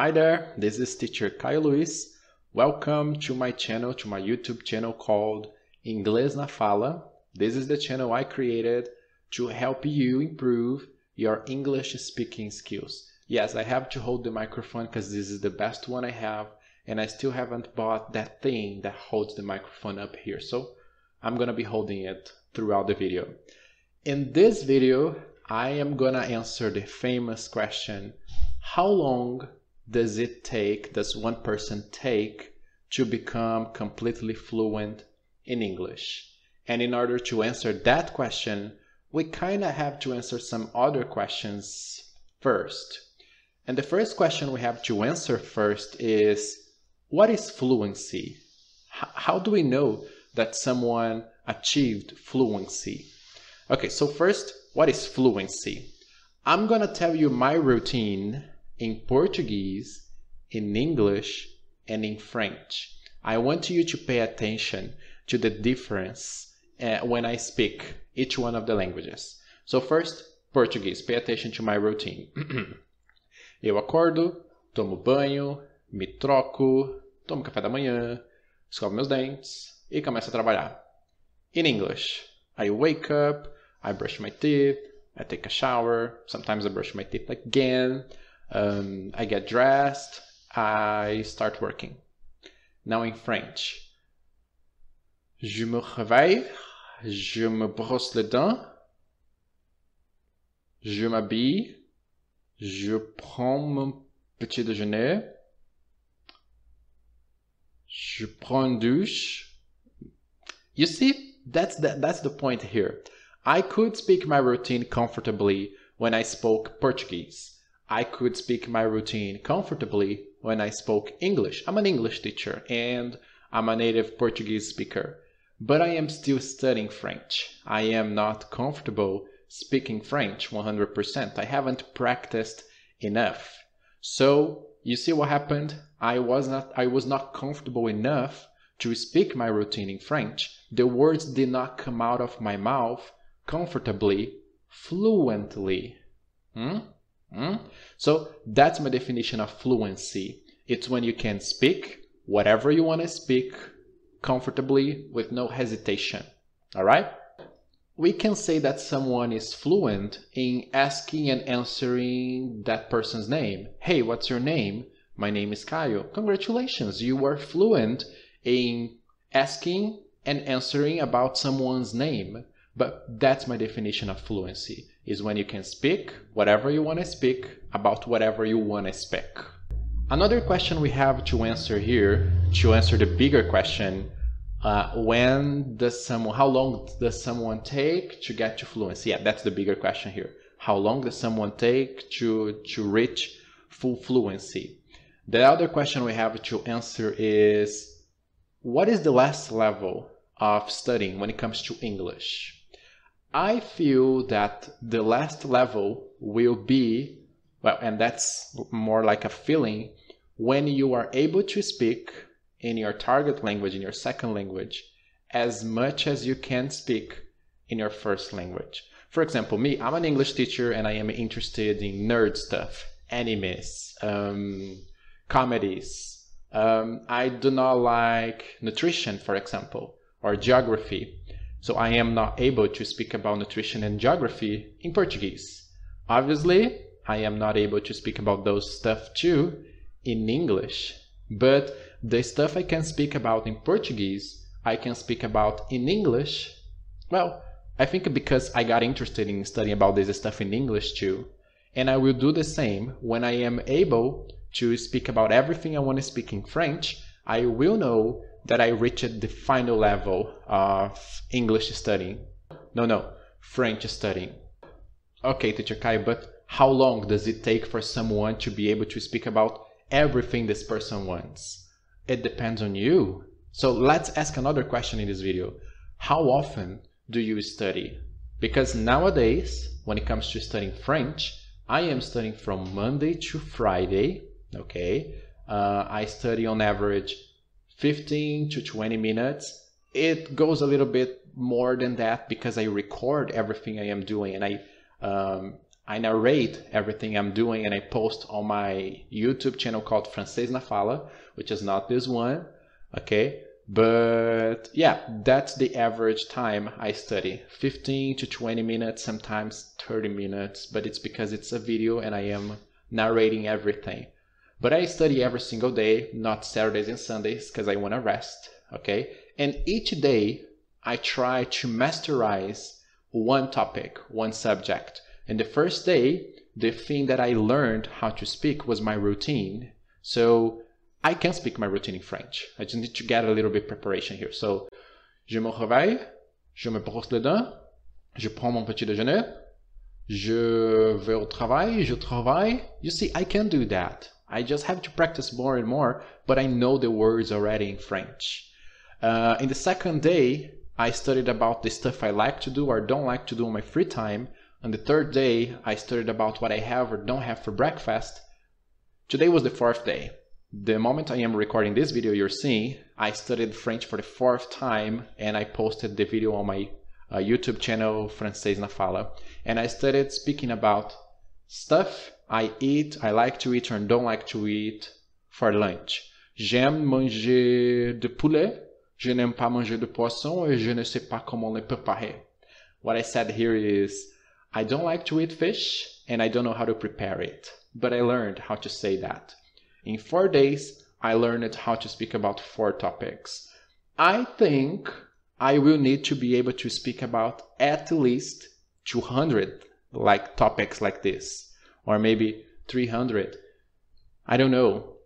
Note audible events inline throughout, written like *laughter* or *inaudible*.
Hi there, this is teacher Caio Luiz. Welcome to my channel, to my YouTube channel called Inglês na Fala. This is the channel I created to help you improve your English speaking skills. Yes, I have to hold the microphone because this is the best one I have and I still haven't bought that thing that holds the microphone up here. So I'm gonna be holding it throughout the video. In this video, I am gonna answer the famous question, how long does it take, does one person take to become completely fluent in English? And in order to answer that question, we kind of have to answer some other questions first. And the first question we have to answer first is, what is fluency? H how do we know that someone achieved fluency? Okay, so first, what is fluency? I'm gonna tell you my routine in Portuguese, in English, and in French. I want you to pay attention to the difference uh, when I speak each one of the languages. So first, Portuguese. Pay attention to my routine. *clears throat* Eu acordo, tomo banho, me troco, tomo café da manhã, escovo meus dentes e começo a trabalhar. In English, I wake up, I brush my teeth, I take a shower, sometimes I brush my teeth again, um, I get dressed, I start working. Now in French, je me réveille, je me brosse les dents, je m'habille, je prends mon petit déjeuner, je prends une douche. You see, that's the, that's the point here. I could speak my routine comfortably when I spoke Portuguese. I could speak my routine comfortably when I spoke English. I'm an English teacher and I'm a native Portuguese speaker, but I am still studying French. I am not comfortable speaking French 100%. I haven't practiced enough. So, you see what happened? I was not I was not comfortable enough to speak my routine in French. The words did not come out of my mouth comfortably, fluently. Hmm? Hmm? So that's my definition of fluency. It's when you can speak whatever you want to speak comfortably with no hesitation. All right? We can say that someone is fluent in asking and answering that person's name. Hey, what's your name? My name is Caio. Congratulations, you are fluent in asking and answering about someone's name. But that's my definition of fluency, is when you can speak whatever you want to speak about whatever you want to speak. Another question we have to answer here, to answer the bigger question, uh, when does someone, how long does someone take to get to fluency? Yeah, that's the bigger question here. How long does someone take to, to reach full fluency? The other question we have to answer is, what is the last level of studying when it comes to English? I feel that the last level will be, well, and that's more like a feeling, when you are able to speak in your target language, in your second language, as much as you can speak in your first language. For example, me, I'm an English teacher and I am interested in nerd stuff, animes, um, comedies. Um, I do not like nutrition, for example, or geography. So I am not able to speak about nutrition and geography in Portuguese. Obviously, I am not able to speak about those stuff too in English. But the stuff I can speak about in Portuguese, I can speak about in English. Well, I think because I got interested in studying about this stuff in English too. And I will do the same when I am able to speak about everything I want to speak in French. I will know that I reached the final level of English studying. No, no, French studying. Okay, teacher Caio, but how long does it take for someone to be able to speak about everything this person wants? It depends on you. So let's ask another question in this video. How often do you study? Because nowadays, when it comes to studying French, I am studying from Monday to Friday, okay? Uh, I study on average 15 to 20 minutes. It goes a little bit more than that because I record everything I am doing and I um, I narrate everything I'm doing and I post on my YouTube channel called Francês na Fala, which is not this one, okay? But yeah, that's the average time I study 15 to 20 minutes, sometimes 30 minutes, but it's because it's a video and I am narrating everything. But I study every single day, not Saturdays and Sundays, because I want to rest, okay? And each day I try to masterize one topic, one subject. And the first day, the thing that I learned how to speak was my routine. So I can speak my routine in French. I just need to get a little bit preparation here. So, je me réveille, je me brosse les dents, je prends mon petit déjeuner, je vais au travail, je travaille. You see, I can do that. I just have to practice more and more, but I know the words already in French. Uh, in the second day, I studied about the stuff I like to do or don't like to do on my free time. On the third day, I studied about what I have or don't have for breakfast. Today was the fourth day. The moment I am recording this video you're seeing, I studied French for the fourth time and I posted the video on my uh, YouTube channel, Francês na Fala. And I started speaking about stuff I eat, I like to eat or don't like to eat for lunch. J'aime manger de poulet, je n'aime pas manger de poisson et je ne sais pas comment le préparer. What I said here is, I don't like to eat fish and I don't know how to prepare it, but I learned how to say that. In four days, I learned how to speak about four topics. I think I will need to be able to speak about at least 200 like topics like this, or maybe 300. I don't know.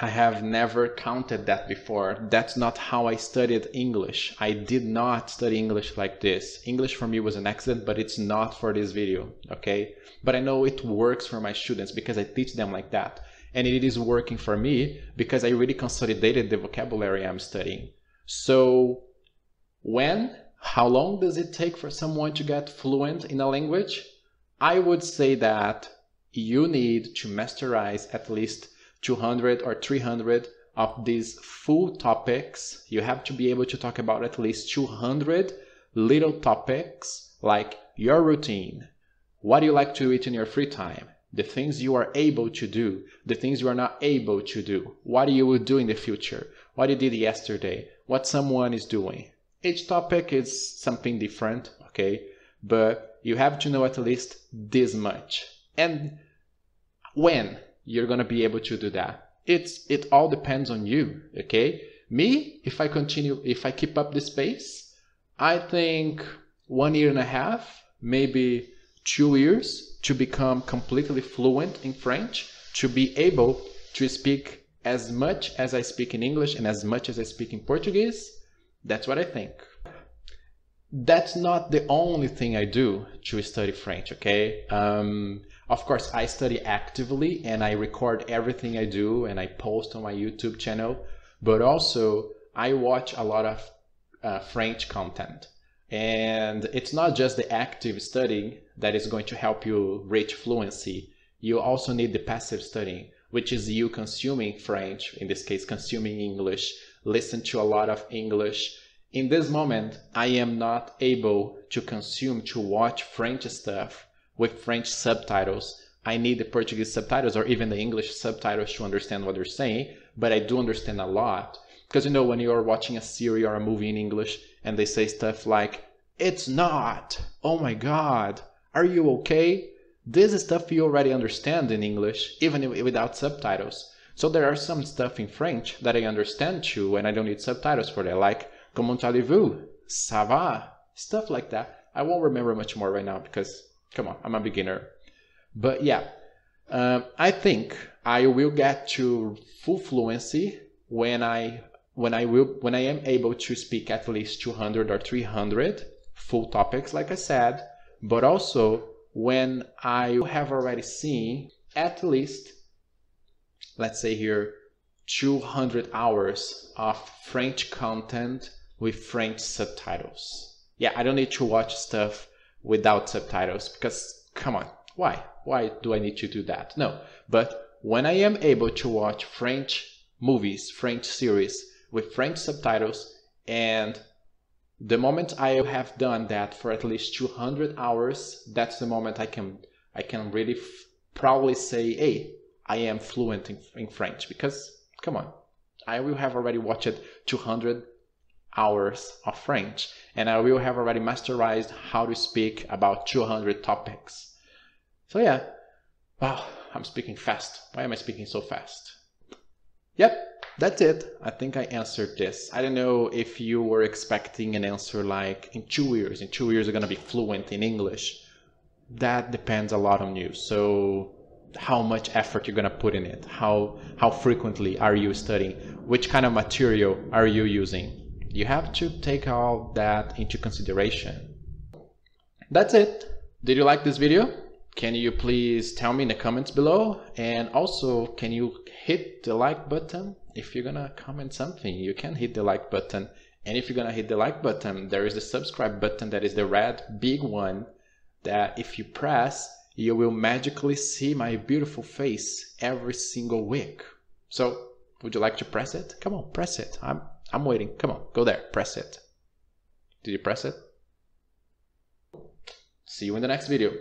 I have never counted that before. That's not how I studied English. I did not study English like this. English for me was an accident, but it's not for this video, okay? But I know it works for my students because I teach them like that and it is working for me because I really consolidated the vocabulary I'm studying. So when, how long does it take for someone to get fluent in a language? I would say that you need to masterize at least 200 or 300 of these full topics. You have to be able to talk about at least 200 little topics like your routine. What you like to eat in your free time? the things you are able to do, the things you are not able to do, what you will do in the future, what you did yesterday, what someone is doing. Each topic is something different, okay? But you have to know at least this much. And when you're gonna be able to do that. It's it all depends on you, okay? Me, if I continue if I keep up this pace, I think one year and a half, maybe two years to become completely fluent in French, to be able to speak as much as I speak in English and as much as I speak in Portuguese. That's what I think. That's not the only thing I do to study French, okay? Um, of course, I study actively and I record everything I do and I post on my YouTube channel, but also I watch a lot of uh, French content. And it's not just the active studying that is going to help you reach fluency. You also need the passive studying, which is you consuming French, in this case, consuming English, listen to a lot of English. In this moment, I am not able to consume, to watch French stuff with French subtitles. I need the Portuguese subtitles or even the English subtitles to understand what they're saying, but I do understand a lot. Because you know, when you're watching a series or a movie in English, and they say stuff like, It's not. Oh my God. Are you okay? This is stuff you already understand in English, even without subtitles. So there are some stuff in French that I understand too, and I don't need subtitles for that, like Comment allez-vous? Ça va? Stuff like that. I won't remember much more right now because, come on, I'm a beginner. But yeah, um, I think I will get to full fluency when I when I will when I am able to speak at least 200 or 300 full topics like I said, but also when I have already seen at least let's say here 200 hours of French content with French subtitles. Yeah, I don't need to watch stuff without subtitles because come on, why? Why do I need to do that? No, but when I am able to watch French movies, French series with French subtitles and the moment I have done that for at least 200 hours, that's the moment I can I can really probably say, hey, I am fluent in, in French because, come on, I will have already watched 200 hours of French and I will have already masterized how to speak about 200 topics. So yeah, wow, I'm speaking fast. Why am I speaking so fast? Yep, that's it. I think I answered this. I don't know if you were expecting an answer like in two years, in two years you're gonna be fluent in English. That depends a lot on you. So how much effort you're gonna put in it? How how frequently are you studying? Which kind of material are you using? You have to take all that into consideration. That's it. Did you like this video? Can you please tell me in the comments below? And also, can you hit the like button? If you're gonna comment something, you can hit the like button. And if you're gonna hit the like button, there is the subscribe button that is the red big one that if you press, you will magically see my beautiful face every single week. So, would you like to press it? Come on, press it. I'm I'm waiting. Come on, go there. Press it. Did you press it? See you in the next video.